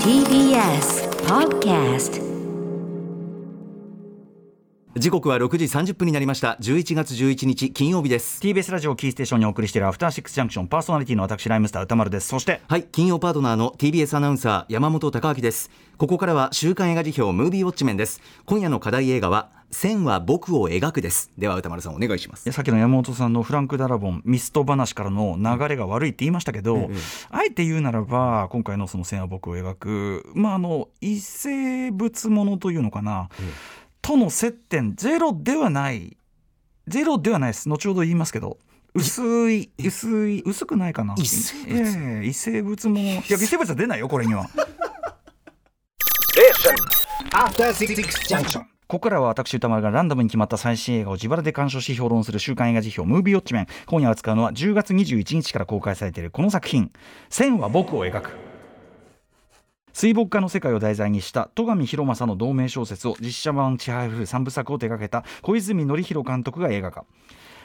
TBS Podcast 時刻は6時30分になりました。11月11日金曜日です。TBS ラジオキーステーションにお送りしているアフターシックスジャンクションパーソナリティの私ライムスター歌丸です。そしてはい金曜パートナーの TBS アナウンサー山本貴明です。ここからは週刊映画辞表ムービーウォッチメンです。今夜の課題映画は線は僕を描くです。では歌丸さんお願いします。さっきの山本さんのフランク・ダラボンミスト話からの流れが悪いって言いましたけど、うんうん、あえて言うならば今回のその線は僕を描くまああの異生物ものというのかな、うんとの接点ゼロではないゼロではないです。後ほど言いますけど薄い薄い薄くないかな。異生物、えー、異生物も。いや異生物は出ないよこれには。ここからは私歌丸がランダムに決まった最新映画を自腹で鑑賞し評論する週刊映画辞表ムービーウォッチメン。今夜扱うのは10月21日から公開されているこの作品「線は僕を描く」水墨画の世界を題材にした戸上博正の同名小説を実写版ちはやふ3部作を手掛けた小泉紀弘監督が映画化。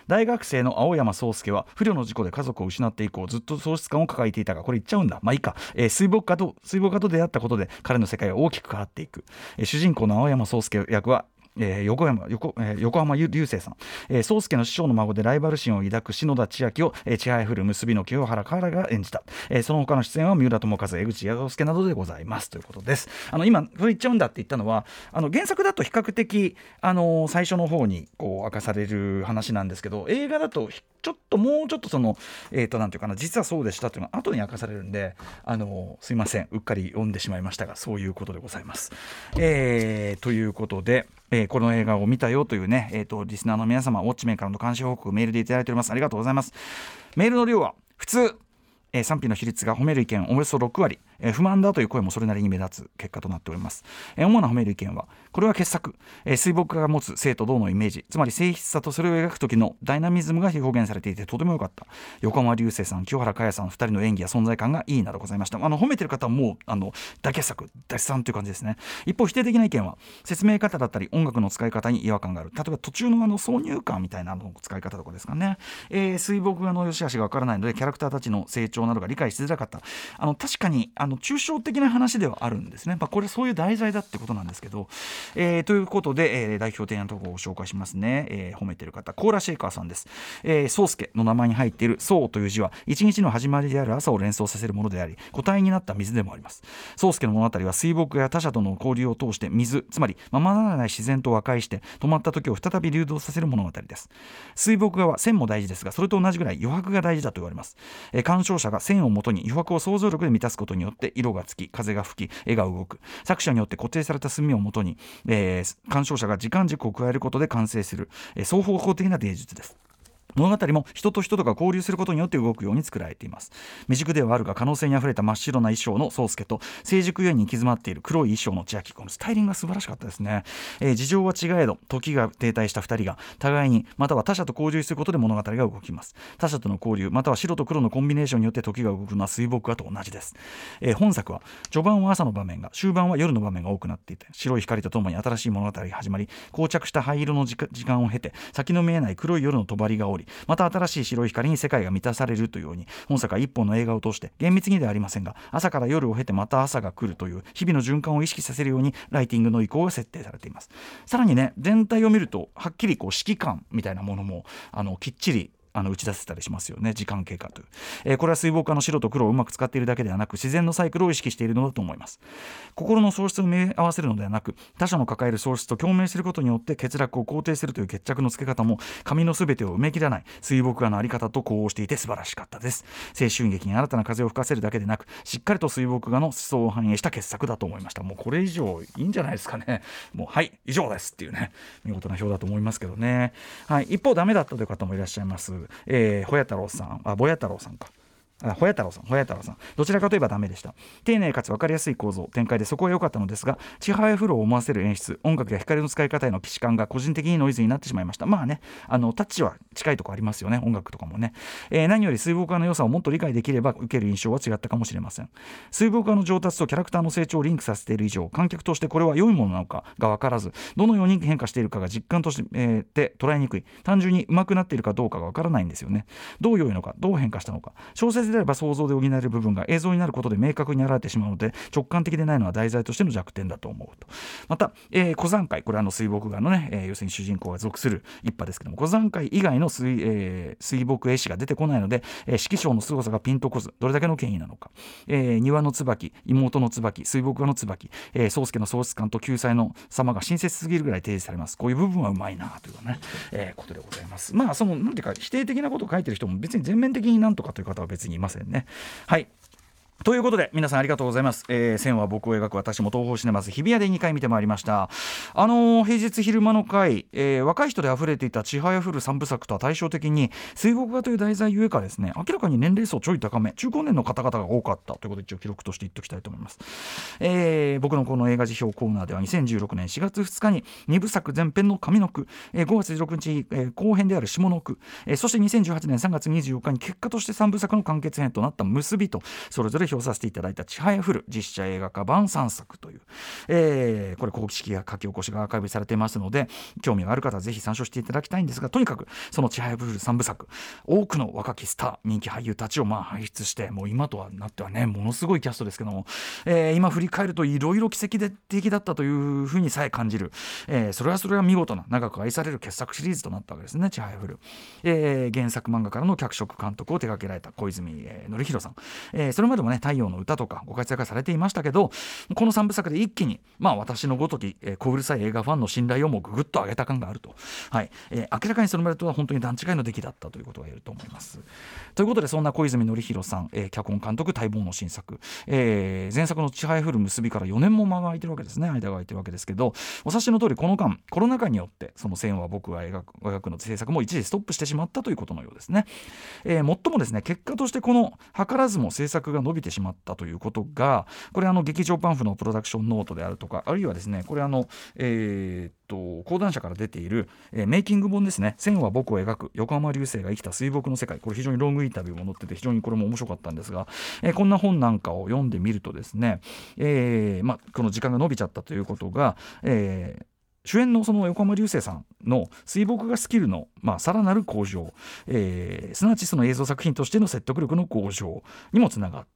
大学生の青山宗介は不慮の事故で家族を失って以降ずっと喪失感を抱えていたがこれ言っちゃうんだ。まあいいか、えー、水墨画と水墨画と出会ったことで彼の世界は大きく変わっていく、えー、主人公の青山宗介役はえー、横山横,、えー、横浜流星さん、えー、宗介の師匠の孫でライバル心を抱く篠田千秋を、えー、千早振る結びの清原からが演じた、えー、その他の出演は三浦友和江口弥介などでございます。ということです。あの今それ言っちゃうんだって言ったのはあの原作だと比較的あの最初の方にこう明かされる話なんですけど映画だとちょっともうちょっとそのえっ、ー、となんていうかな実はそうでしたというのは後に明かされるんであのすいません。うっかり読んでしまいましたがそういうことでございます。えー、ということでえー、この映画を見たよというね、えーと、リスナーの皆様、ウォッチメンからの監視報告、メールでいただいております。ありがとうございます。メールの量は普通、えー、賛否の比率が褒める意見およそ6割、え、不満だという声もそれなりに目立つ結果となっております、え、主な褒める意見はこれは傑作、え、水墨画が持つ生と銅のイメージ。つまり静筆さとそれを描く時のダイナミズムが表現されていてとても良かった。横浜流星さん清原果耶さん2人の演技や存在感がいいなどございました。あの褒めてる方はもうあの大傑作大賛という感じですね。一方否定的な意見は説明方だったり音楽の使い方に違和感がある。例えば途中のあの挿入感みたいなの使い方とかですかね、えー、水墨画の良し悪しがわからないのでキャラクターたちの成長などが理解しづらかった。あの確かにあのの抽象的な話ではあるんですね、まあ、これそういう題材だってことなんですけど、えー、ということで、えー、代表的なところを紹介しますね、えー、褒めてる方コーラシェイカーさんです、えー、宗介の名前に入っている「宗」という字は一日の始まりである朝を連想させるものであり固体になった水でもあります。宗介の物語は水墨や他者との交流を通して水つまりままならない自然と和解して止まった時を再び流動させる物語です。水墨画は線も大事ですがそれと同じぐらい余白が大事だと言われます、えー、鑑賞者が線をもとに余白を想像力で満たすことによって色がつき風が吹き絵が動く。作者によって固定された墨をもとに、えー、鑑賞者が時間軸を加えることで完成する、えー、双方向的な芸術です。物語も人と人とが交流することによって動くように作られています。未熟ではあるが可能性にあふれた真っ白な衣装の宗介と成熟ゆえに行き詰まっている黒い衣装の千秋このスタイリングが素晴らしかったですね、えー、事情は違えど時が停滞した2人が互いにまたは他者と交流することで物語が動きます。他者との交流または白と黒のコンビネーションによって時が動くのは水墨画と同じです、えー、本作は序盤は朝の場面が終盤は夜の場面が多くなっていて白い光とともに新しい物語が始まり膠着した灰色の時間を経て先の見えない黒い夜の帳がおりまた新しい白い光に世界が満たされるというように本作は一本の映画を通して厳密にではありませんが朝から夜を経てまた朝が来るという日々の循環を意識させるようにライティングの意向が設定されています。さらにね全体を見るとはっきりこう指揮官みたいなものもあのきっちりあの打ち出せたりしますよね。時間経過という、えー、これは水墨画の白と黒をうまく使っているだけではなく自然のサイクルを意識しているのだと思います。心の喪失を目合わせるのではなく他者の抱える喪失と共鳴することによって欠落を肯定するという決着のつけ方も紙の全てを埋め切らない水墨画のあり方と呼応していて素晴らしかったです。青春劇に新たな風を吹かせるだけでなくしっかりと水墨画の思想を反映した傑作だと思いました。もうこれ以上いいんじゃないですかね。もうはい以上ですっていうね見事な表だと思いますけどね。はい一方ダメだったという方もいらっしゃいます。えー、ほや太郎さんあぼや太郎さんか。あほや太郎さん、ほや太郎さん、どちらかといえばダメでした。丁寧かつ分かりやすい構造、展開でそこは良かったのですが、ちはや風呂を思わせる演出、音楽や光の使い方への既視感が個人的にノイズになってしまいました。まあね、あのタッチは近いとこありますよね、音楽とかもね。えー、何より水墨画の良さをもっと理解できれば受ける印象は違ったかもしれません。水墨画の上達とキャラクターの成長をリンクさせている以上、観客としてこれは良いものなのかが分からず、どのように変化しているかが実感として、えー、で捉えにくい、単純に上手くなっているかどうかが分からないんですよね。どう良いのか、どう変化したのか、小説であれば想像で補える部分が映像になることで明確に現れてしまうので直感的でないのは題材としての弱点だと思うと。また、えー、小山会これはあの水墨画のね、えー、要するに主人公が属する一派ですけども小山会以外の水,、えー、水墨絵師が出てこないので、えー、色相の凄さがピンとこずどれだけの権威なのか、えー、庭の椿妹の椿水墨画の椿、えー、宗介の喪失感と救済の様が親切すぎるぐらい提示されます。こういう部分はうまいなというね、えー、ことでございます。まあそのなんていうか否定的なことを書いてる人も別に全面的になんとかという方は別にいませんね。はい。ということで皆さんありがとうございます、えー、線は僕を描く私も東方シネマズ日比谷で2回見てまいりました。あのー、平日昼間の回、えー、若い人で溢れていたちはやふる3部作とは対照的に水墨画という題材ゆえかですね明らかに年齢層ちょい高め中高年の方々が多かったということで一応記録として言っておきたいと思います、えー、僕のこの映画辞表コーナーでは2016年4月2日に2部作前編の上の句、えー、5月16日、えー、後編である下の句、えー、そして2018年3月24日に結果として3部作の完結編となった結びとそれぞれ表させていただいたちはやふる実写映画化版3作という、えー、これ公式や書き起こしがアーカイブされていますので興味がある方はぜひ参照していただきたいんですがとにかくそのちはやふる3部作多くの若きスター人気俳優たちをまあ輩出してもう今とはなってはねものすごいキャストですけども、えー、今振り返るといろいろ奇跡的だったというふうにさえ感じる、えー、それはそれは見事な長く愛される傑作シリーズとなったわけですねちはやふる、えー、原作漫画からの脚色監督を手掛けられた小泉、えー、紀弘さん、えー、それまでもね太陽の歌とかご活躍されていましたけどこの3部作で一気にまあ私のごとき、えー、小うるさい映画ファンの信頼をもぐぐっと上げた感があると、はいえー、明らかにそれまでとは本当に段違いの出来だったということが言えると思います。ということでそんな小泉紀弘さん、えー、脚本監督待望の新作、えー、前作の「ちはやふる結び」から4年も間が空いてるわけですね間が空いてるわけですけどお察しの通りこの間コロナ禍によってその線は僕が描く描くの制作も一時ストップしてしまったということのようですね。えー、もっともですね結果としてこの図らずも制作が伸びてしまったということがこれあの劇場パンフのプロダクションノートであるとかあるいはですねこれあのえー、っと講談社から出ている、えー、メイキング本ですね「線は僕を描く横浜流星が生きた水墨の世界」これ非常にロングインタビューも載ってて非常にこれも面白かったんですが、えー、こんな本なんかを読んでみるとですね、えーまこの時間が伸びちゃったということが、えー、主演のその横浜流星さんの水墨画スキルの、まあ、さらなる向上、えー、すなわちその映像作品としての説得力の向上にもつながっ。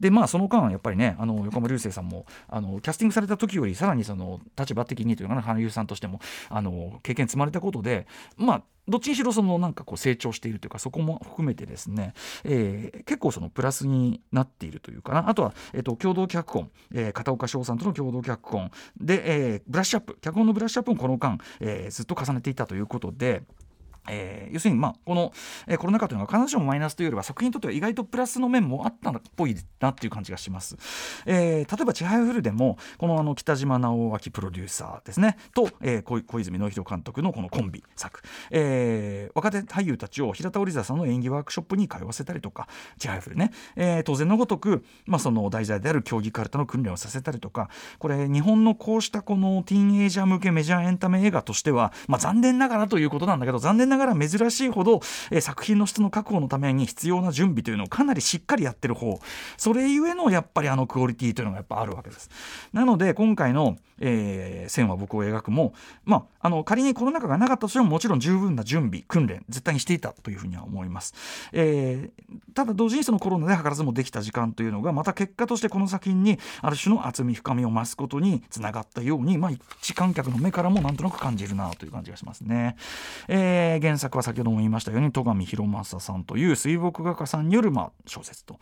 でまあその間やっぱりねあの横浜流星さんもあのキャスティングされた時よりさらにその立場的にというかな俳優さんとしてもあの経験積まれたことでまあどっちにしろそのなんかこう成長しているというかそこも含めてですね、えー、結構そのプラスになっているというかな。あとは、えーと、共同脚本、えー、片岡翔さんとの共同脚本。で、えー、ブラッシュアップ。脚本のブラッシュアップもこの間、えー、ずっと重ねていたということで。えー、要するに、まあ、この、えー、コロナ禍というのは必ずしもマイナスというよりは作品にとっては意外とプラスの面もあったっぽいなっていう感じがします。えー、例えば「ちはやふる」でもこのあの北島直明プロデューサーですね。と、えー、小泉紀弘監督のこのコンビ作、えー、若手俳優たちを平田織座さんの演技ワークショップに通わせたりとか「ちはやふるね」えー、当然のごとく、まあ、その題材である競技カルタの訓練をさせたりとか。これ日本のこうしたこのティーンエイジャー向けメジャーエンタメ映画としては、まあ、残念ながらということなんだけど残念なながら珍しいほど、えー、作品の質の確保のために必要な準備というのをかなりしっかりやってる方。それゆえのやっぱりあのクオリティというのがやっぱあるわけです。なので今回の、えー、線は僕を描くも、まあ、の仮にコロナ禍がなかったとしてももちろん十分な準備訓練絶対にしていたというふうには思います、えー、ただ同時にそのコロナで図らずもできた時間というのがまた結果としてこの作品にある種の厚み深みを増すことにつながったように、まあ、一観客の目からもなんとなく感じるなという感じがしますね、えー、原作は先ほども言いましたように戸上博正さんという水墨画家さんによるまあ小説と、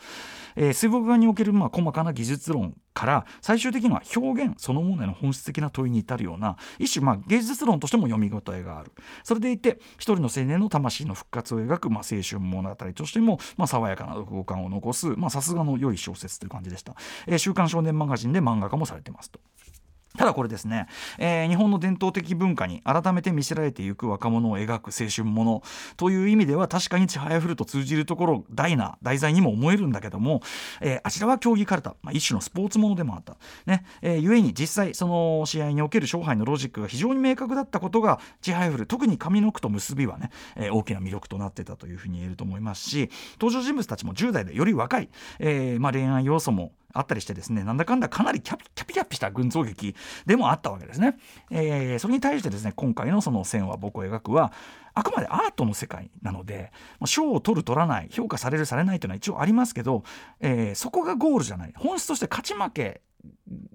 えー、水墨画におけるまあ細かな技術論から最終的には表現そのものへの本質的な問いに至るような一種まあ芸術論としても読み応えがあるそれでいて一人の青年の魂の復活を描くまあ青春物語としてもまあ爽やかな動感を残す。さす。がの良い小説という感じでした、えー、週刊少年マガジンで漫画化もされてます。と。ただこれですね、えー、日本の伝統的文化に改めて見せられていく若者を描く青春ものという意味では確かに「ちはやふる」と通じるところ大な題材にも思えるんだけども、えー、あちらは競技かるた、まあ、一種のスポーツものでもあった、ねえー、ゆえに実際その試合における勝敗のロジックが非常に明確だったことが「ちはやふる」特に上の句と結びはね、えー、大きな魅力となってたというふうに言えると思いますし登場人物たちも10代でより若い、えーまあ、恋愛要素もあったりしてですねなんだかんだかなりキャピキャピキャピした群像劇でもあったわけですね。えー、それに対してですね今回のその線は僕を描くはあくまでアートの世界なので賞を取る取らない評価されるされないというのは一応ありますけど、えー、そこがゴールじゃない本質として勝ち負け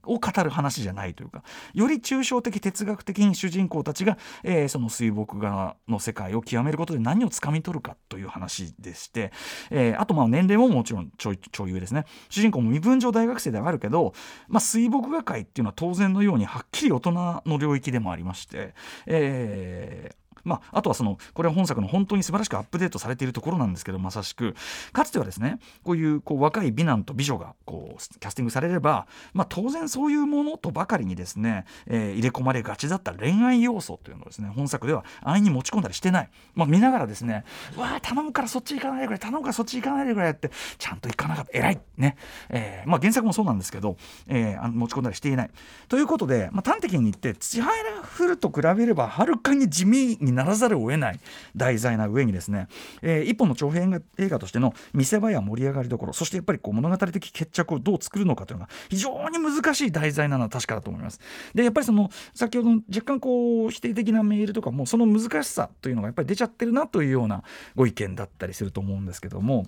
を語る話じゃないというかより抽象的哲学的に主人公たちが、えー、その水墨画の世界を極めることで何をつかみ取るかという話でして、えー、あとまあ年齢ももちろんちょいちょいですね。主人公も身分上大学生ではあるけど、まあ、水墨画界っていうのは当然のようにはっきり大人の領域でもありまして、えーまあ、あとはそのこれは本作の本当に素晴らしくアップデートされているところなんですけどまさしく。かつてはですねこういうこう若い美男と美女がこうキャスティングされれば、まあ、当然そういうものとばかりにですね、えー、入れ込まれがちだった恋愛要素というのをですね本作では安易に持ち込んだりしてない、まあ、見ながらですねわあ頼むからそっち行かないでくれ頼むからそっち行かないでくれってちゃんと行かなかった。偉い。ね、えーまあ、原作もそうなんですけど、えー、持ち込んだりしていない。ということで、まあ、端的に言って「千早フル」と比べればはるかに地味にならざるを得ない題材な上にですね、えー、一本の長編映画としての見せ場や盛り上がりどころそしてやっぱりこう物語的決着をどう作るのかというのが非常に難しい題材なのは確かだと思います。でやっぱりその先ほどの若干こう否定的なメールとかもその難しさというのがやっぱり出ちゃってるなというようなご意見だったりすると思うんですけども。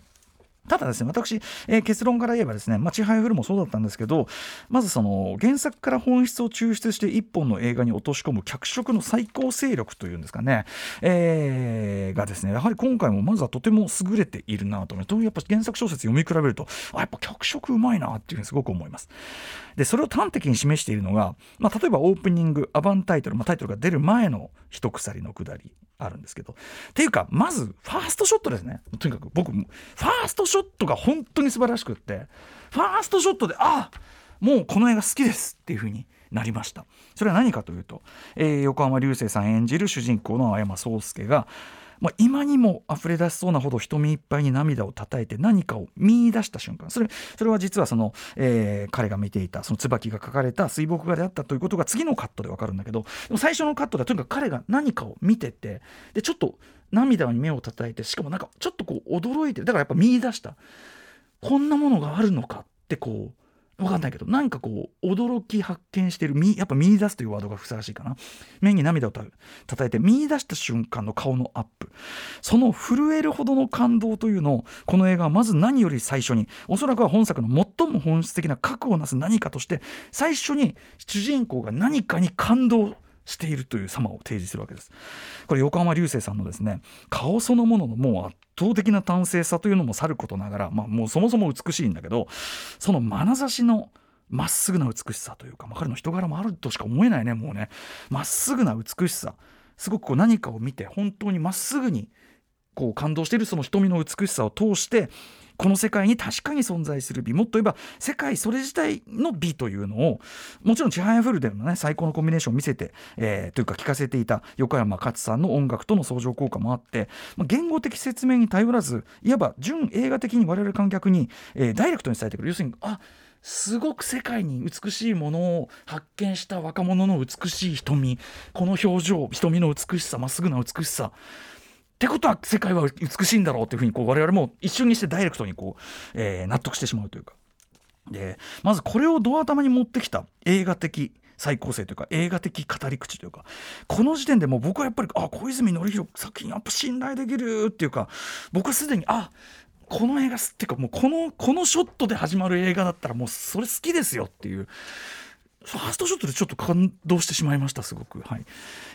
ただですね私、えー、結論から言えばですね、まあ、ちはやふるもそうだったんですけどまずその原作から本質を抽出して一本の映画に落とし込む脚色の最高勢力というんですかね、えー、がですねやはり今回もまずはとても優れているなと思いやっぱ原作小説読み比べるとあやっぱ脚色うまいなっていうふうにすごく思います。でそれを端的に示しているのが、まあ、例えばオープニングアバンタイトル、まあ、タイトルが出る前の一鎖のくだり。あるんですけど。っていうかまずファーストショットですね。とにかく僕ファーストショットが本当に素晴らしくって。ファーストショットであもうこの映画好きですっていうふうになりました。それは何かというと、えー、横浜流星さん演じる主人公の青山宗介がまあ、今にも溢れ出しそうなほど瞳いっぱいに涙をたたえて何かを見出した瞬間。それそれは実はその、えー、彼が見ていたその椿が描かれた水墨画であったということが次のカットでわかるんだけどでも最初のカットではとにかく彼が何かを見ててでちょっと涙に目をたたいてしかもなんかちょっとこう驚いてだからやっぱ見出した。こんなものがあるのかってこう分かんないけどなんかこう驚き発見してるやっぱ見出すというワードがふさわしいかな。目に涙をたたえて見出した瞬間の顔のアップ。その震えるほどの感動というのをこの映画はまず何より最初におそらくは本作の最も本質的な核をなす何かとして最初に主人公が何かに感動しているという様を提示するわけです。これ横浜流星さんのですね顔そのもののもう圧倒的な端正さというのもさることながら、まあ、もうそもそも美しいんだけどその眼差しのまっすぐな美しさというか、まあ、彼の人柄もあるとしか思えないねもうね。まっすぐな美しさ。すごくこう何かを見て本当にまっすぐにこう感動しているその瞳の美しさを通してこの世界に確かに存在する美もっと言えば世界それ自体の美というのをもちろん「ちはやふる」でのね最高のコンビネーションを見せて、えー、というか聞かせていた横山勝さんの音楽との相乗効果もあって、まあ、言語的説明に頼らずいわば純映画的に我々観客に、えー、ダイレクトに伝えてくる。要するにあすごく世界に美しいものを発見した若者の美しい瞳。この表情瞳の美しさまっすぐな美しさ。ってことは世界は美しいんだろうというふうにこう我々も一瞬にしてダイレクトにこう、えー、納得してしまうというか。でまずこれをドア頭に持ってきた映画的最高性というか映画的語り口というかこの時点でもう僕はやっぱりあ小泉紀弘作品やっぱ信頼できるっていうか僕はすでにあこの映画っていうかもうこのこのショットで始まる映画だったらもうそれ好きですよっていうファーストショットでちょっと感動してしまいましたすごく。はい。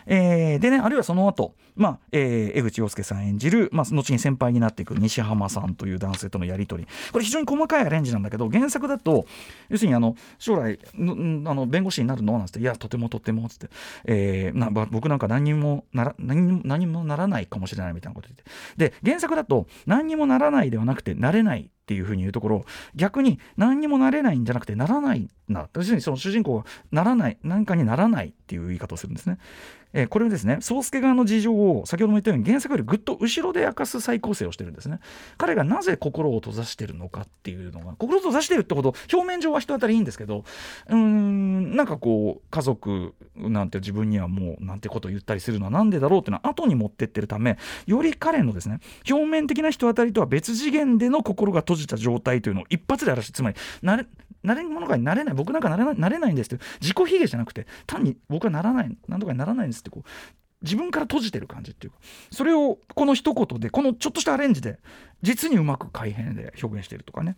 えー、でねあるいはその後、まあえー、江口洋介さん演じる、まあ、後に先輩になっていく西浜さんという男性とのやり取り。これ非常に細かいアレンジなんだけど原作だと要するにあの将来あの弁護士になるのなんつって「いやとてもとても」つって、えーな僕なんか何にもなら何何もならないかもしれないみたいなこと言って。で原作だと何にもならないではなくてなれないっていうふうに言うところ逆に何にもなれないんじゃなくてならないな要するにその主人公がならない何かにならないっていう言い方をするんですね。えー、これをですね宗介側の事情を先ほども言ったように原作よりぐっと後ろで明かす再構成をしてるんですね彼がなぜ心を閉ざしてるのかっていうのが心を閉ざしてるってこと表面上は人当たりいいんですけどうーんなんかこう家族なんて自分にはもうなんてことを言ったりするのはなんでだろうっていうのは後に持ってってるためより彼のですね表面的な人当たりとは別次元での心が閉じた状態というのを一発で表しつまりなれなれるものがなれない僕なんかなれないなれないんですって自己卑下じゃなくて単に僕はならないなんとかにならないんですってこう自分から閉じてる感じっていうかそれをこの一言でこのちょっとしたアレンジで実にうまく改変で表現してるとかね。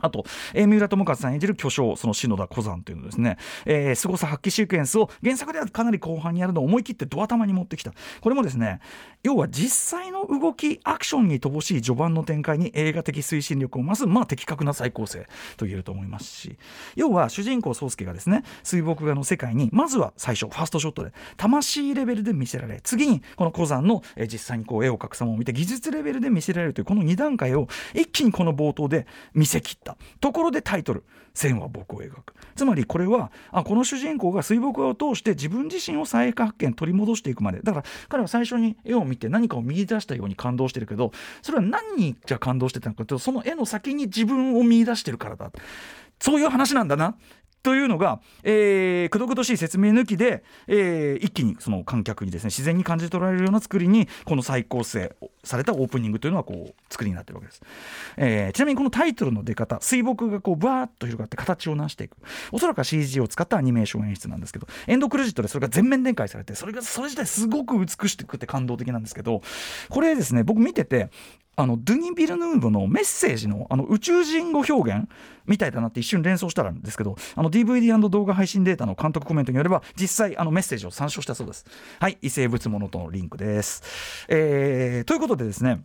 あと、えー、三浦友和さん演じる巨匠、その篠田小山というのですね、えー、凄さ発揮シークエンスを原作ではかなり後半にやるのを思い切ってドア玉に持ってきた。これもですね、要は実際の動き、アクションに乏しい序盤の展開に映画的推進力を増す、まあ的確な再構成と言えると思いますし、要は主人公宗介がですね、水墨画の世界に、まずは最初、ファーストショットで、魂レベルで見せられ、次にこの小山の、えー、実際にこう絵を描く様を見て、技術レベルで見せられるという、この2段階を一気にこの冒頭で見せ切った。った。ところでタイトル「線は僕を描く」つまりこれはあこの主人公が水墨画を通して自分自身を再発見取り戻していくまで。だから彼は最初に絵を見て何かを見出したように感動してるけどそれは何にじゃ感動してたのかというとその絵の先に自分を見出してるからだ。そういう話なんだな。というのが、えー、くどくどしい説明抜きで、えー、一気にその観客にですね自然に感じ取られるような作りにこの再構成されたオープニングというのはこう作りになってるわけです、えー、ちなみにこのタイトルの出方水墨がこうバーッと広がって形を成していく。おそらくは CG を使ったアニメーション演出なんですけどエンドクレジットでそれが全面展開されてそれがそれ自体すごく美しくて感動的なんですけどこれですね僕見ててあのドゥニ・ビルヌーブのメッセージのあの宇宙人語表現みたいだなって一瞬連想したらんですけどあの DVD& 動画配信データの監督コメントによれば実際あのメッセージを参照したそうです。はい異生物ものとのリンクです、えー、ということでですね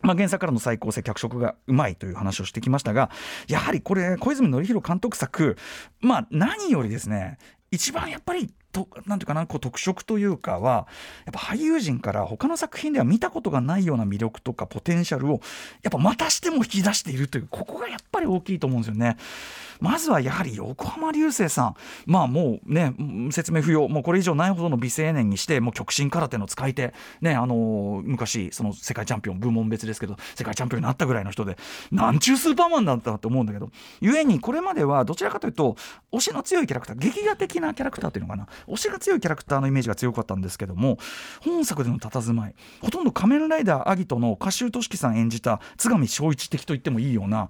まあ、原作からの再構成脚色がうまいという話をしてきましたがやはりこれ小泉紀弘監督作まあ何よりですね一番やっぱりとなんていうかなこう特色というかはやっぱ俳優陣から他の作品では見たことがないような魅力とかポテンシャルをやっぱまたしても引き出しているというここがやっぱり大きいと思うんですよね。まずはやはり横浜流星さん。まあもうね説明不要。もうこれ以上ないほどの美青年にしてもう極真空手の使い手。ねあの昔その世界チャンピオン部門別ですけど世界チャンピオンになったぐらいの人でなんちゅうスーパーマンだったと思うんだけど故にこれまではどちらかというと推しの強いキャラクター劇画的なキャラクターというのかな。推しが強いキャラクターのイメージが強かったんですけども本作での佇まいほとんど仮面ライダーアギトの歌手俊樹さん演じた津上正一的と言ってもいいような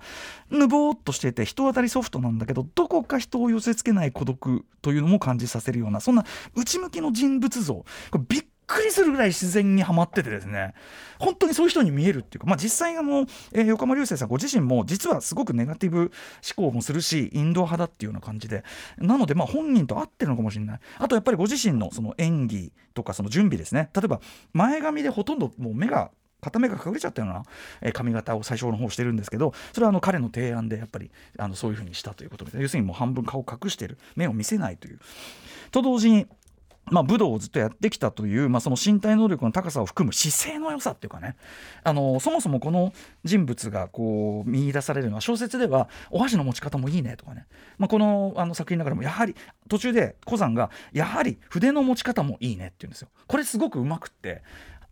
ぬぼーっとしていて人当たりソフトなんだけどどこか人を寄せつけない孤独というのも感じさせるようなそんな内向きの人物像。これびっくりするぐらい自然にはまっててですね。本当にそういう人に見えるっていうか、まあ、実際あの、えー、横浜流星さんご自身も実はすごくネガティブ思考もするしインド派だっていうような感じで。なのでまあ本人と合ってるのかもしれない。あとやっぱりご自身のその演技とかその準備ですね。例えば前髪でほとんどもう目が片目が隠れちゃったような、え髪型を最初の方してるんですけどそれはあの彼の提案でやっぱりあのそういうふうにしたということで要するにもう半分顔を隠してる。目を見せないという。と同時にまあ、武道をずっとやってきたという、まあ、その身体能力の高さを含む姿勢の良さっていうかねあのそもそもこの人物がこう見出されるのは小説ではお箸の持ち方もいいねとかね、まあ、このあの作品の中でもやはり途中で小山がやはり筆の持ち方もいいねって言うんですよ。これすごくうまくって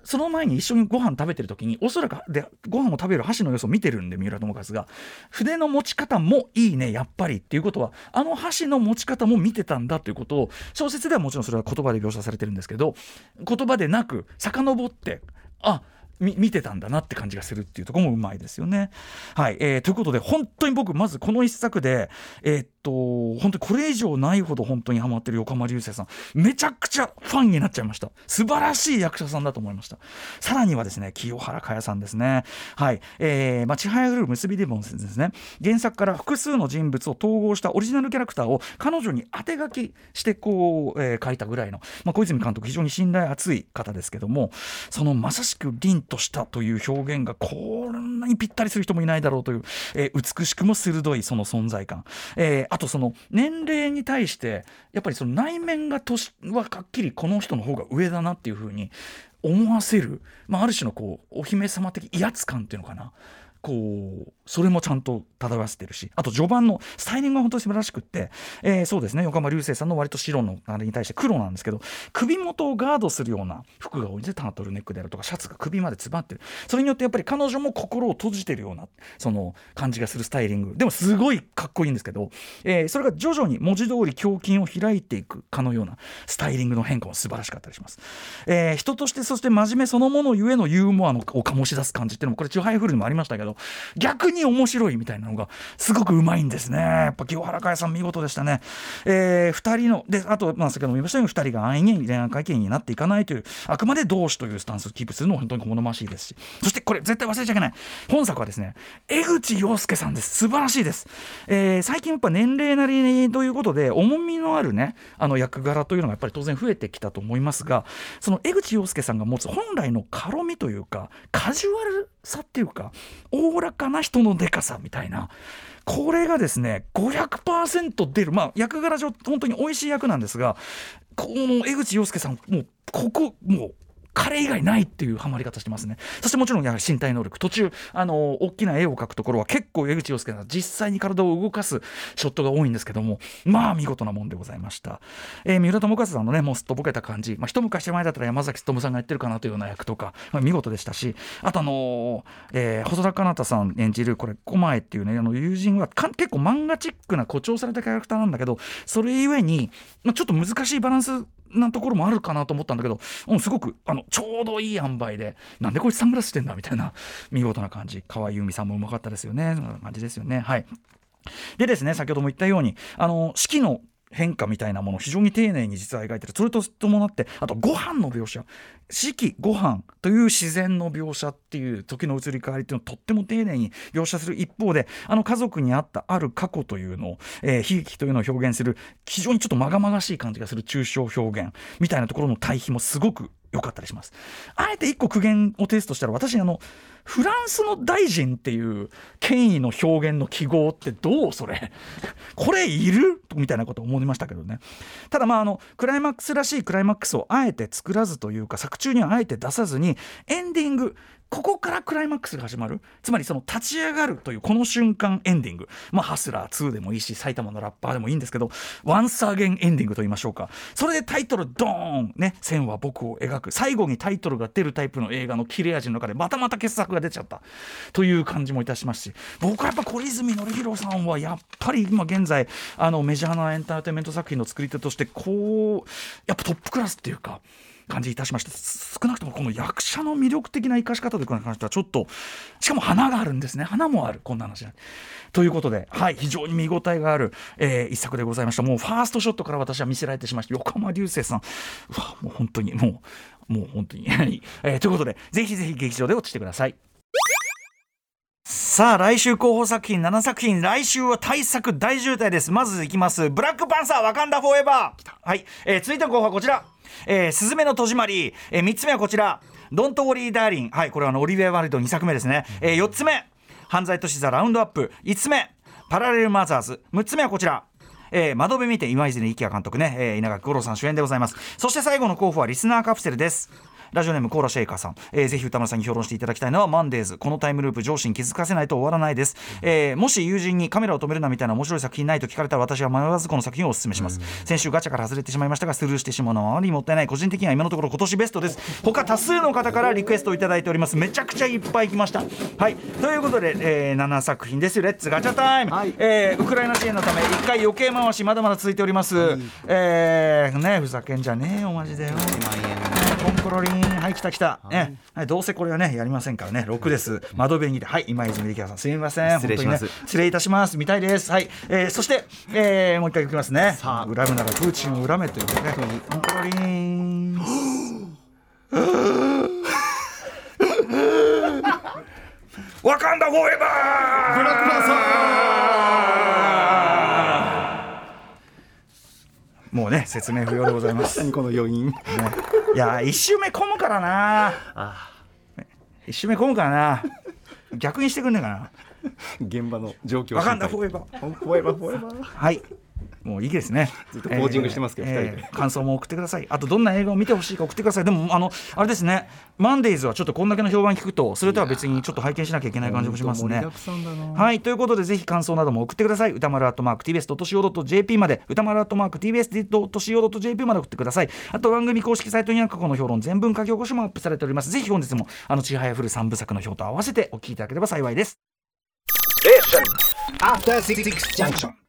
その前に一緒にご飯食べてる時におそらくでご飯を食べる箸の様子を見てるんで三浦友和が筆の持ち方もいいねやっぱりっていうことはあの箸の持ち方も見てたんだということを小説ではもちろんそれは言葉で描写されてるんですけど言葉でなく遡ってあ見てたんだなって感じがするっていうとこもうまいですよね。はい、えー、ということで本当に僕まずこの一作で、えー、と本当にこれ以上ないほど本当にハマってる横浜流星さん。めちゃくちゃファンになっちゃいました。素晴らしい役者さんだと思いました。さらにはですね清原果耶さんですね。はい、えーまあ、ちはやふる結びリボンですね原作から複数の人物を統合したオリジナルキャラクターを彼女に当て書きしてこう、えー、書いたぐらいの、まあ、小泉監督非常に信頼厚い方ですけどもそのまさしく凛としたという表現がこんなにぴったりする人もいないだろうという、えー、美しくも鋭いその存在感、えー、あとその年齢に対してやっぱりその内面が年ははっきりこの人の方が上だなっていうふうに思わせる、まあ、ある種のこうお姫様的威圧感っていうのかな。こうそれもちゃんと漂わせてるしあと序盤のスタイリングが本当に素晴らしくって、えー、そうですね横浜流星さんの割と白のあれに対して黒なんですけど首元をガードするような服が多いんですタートルネックであるとかシャツが首まで詰まってる。それによってやっぱり彼女も心を閉じてるようなその感じがするスタイリング。でもすごいかっこいいんですけど、えー、それが徐々に文字通り胸筋を開いていくかのようなスタイリングの変化も素晴らしかったりします、えー、人としてそして真面目そのものゆえのユーモアのを醸し出す感じっていうのもこれチュハイフルにもありましたけど逆に面白いみたいなのがすごくうまいんですね。やっぱ清原かさん見事でしたね、えー、2人のであと、まあ、先ほども言いましたように2人が安易に恋愛関係になっていかないというあくまで同志というスタンスをキープするのも本当に好ましいですし。そしてこれ絶対忘れちゃいけない。本作はですね江口洋介さんです。素晴らしいです、えー、最近やっぱ年齢なりということで重みのあるねあの役柄というのがやっぱり当然増えてきたと思いますがその江口洋介さんが持つ本来の軽みというかカジュアルさっていうかおおらかな人のでかさみたいな。これがですね500%出る。まあ役柄上本当に美味しい役なんですがこの江口洋介さんもうここもう彼以外ないっていうハマり方してますね。そしてもちろんやはり身体能力。途中あの大きな絵を描くところは結構江口洋介が実際に体を動かすショットが多いんですけどもまあ見事なもんでございました、えー、三浦友和さんのねもうすっとぼけた感じ、まあ、一昔前だったら山崎努さんがやってるかなというような役とか、まあ、見事でしたしあとあのー、えー、細田佳奈さん演じるこれ狛江っていうねあの友人は結構漫画チックな誇張されたキャラクターなんだけどそれゆえに、まあ、ちょっと難しいバランスなところもあるかなと思ったんだけど、うん、すごくあのちょうどいい塩梅でなんでこいつサングラスしてんだみたいな見事な感じ。河合由美さんもうまかったですよね。そんな感じですよね。はい。でですね先ほども言ったようにあの四季の変化みたいなものを非常に丁寧に実は描いてるそれと伴ってあとご飯の描写四季ご飯という自然の描写っていう時の移り変わりっていうのをとっても丁寧に描写する一方であの家族にあったある過去というのを、えー、悲劇というのを表現する非常にちょっとまがまがしい感じがする抽象表現みたいなところの対比もすごく良かったりします。あえて一個苦言をテストしたら私あのフランスの大臣っていう権威の表現の記号ってどうそれ？これいる？みたいなこと思いましたけどね。ただまああのクライマックスらしいクライマックスをあえて作らずというか作中にはあえて出さずにエンディングここからクライマックスが始まる？つまりその立ち上がるというこの瞬間エンディング。まあハスラー2でもいいし埼玉のラッパーでもいいんですけどワンサーゲンエンディングと言いましょうか。それでタイトルドーンね線は僕を描く。最後にタイトルが出るタイプの映画の切れ味の中でまたまた傑作。が出ちゃった。という感じもいたしますし。僕はやっぱ小泉紀弘さんはやっぱり今現在あのメジャーなエンターテインメント作品の作り手としてこうやっぱトップクラスっていうか感じいたしました。少なくともこの役者の魅力的な生かし方というかに関してはちょっとしかも花があるんですね。花もある。こんな話ということで、はい、非常に見応えがある、えー、一作でございました。もうファーストショットから私は見せられてしまして横浜流星さん。うわもう本当にもうもう本当に、えー、ということでぜひぜひ劇場で落ちてください。さあ来週候補作品7作品。来週は大作大渋滞です。まずいきます。ブラックパンサーワカンダフォーエバー。はい、えー、続いての候補はこちら。えー、すずめの戸締まり、えー、3つ目はこちら。ドントウォリーダーリンはいこれはあのオリビア・ワルド2作目ですね、えー、4つ目。犯罪都市ザラウンドアップ。5つ目。パラレルマザーズ6つ目はこちらえー、窓辺見て今泉力也監督ね、えー、稲垣吾郎さん主演でございます。そして最後の候補はリスナーカプセルです。ラジオネームコーラシェイカーさん、えー、ぜひ歌丸さんに評論していただきたいのはマンデーズこのタイムループ上司に気づかせないと終わらないです、えー、もし友人にカメラを止めるなみたいな面白い作品ないと聞かれたら私は迷わずこの作品をお勧めします、先週ガチャから外れてしまいましたがスルーしてしまうのはあまりにもったいない個人的には今のところ今年ベストです他多数の方からリクエストをいただいております。めちゃくちゃいっぱい来ました。はい。ということで、えー、7作品です Let's ガチャ time、はい、えー、ウクライナ支援のため1回余計回しまだまだ続いております、はい、えー、ねふざけんじゃねえよマジでよコロリン。はい来た来た、ねはい、どうせこれはねやりませんからね。6です。窓辺にてはい今泉力也さん。すみません。失礼します、ね、失礼いたします。見たいです。はい、えー、そして、えー、もう一回いきますね。さあ。恨むならプーチンを恨めというね。コンコロリン。ワカンダフォーエバー。ブラックパンサーもうね説明不要でございます。何この余韻。ね、いや一周目混むからな。一周目混むからな。逆にしてくんねえかな。現場の状況わかんない。フォーエバーフォーエバーフォーエバーはいもういいですね。ずっとポージングしてますけど、えーえー、感想も送ってください。あとどんな映画を見てほしいか送ってください。でもあのあれですね、マンデーズはちょっとこんだけの評判聞くと、それとは別にちょっと拝見しなきゃいけない感じもしますね。はいということでぜひ感想なども送ってください。歌丸アットマーク TBS ドット CO.JP まで、歌丸アットマーク TBS ドット CO.JP まで送ってください。あと番組公式サイトには過去の評論全文書き起こしもアップされております。ぜひ本日もあのちはやふる三部作の評と合わせてお聞きいただければ幸いです。After 66 junction.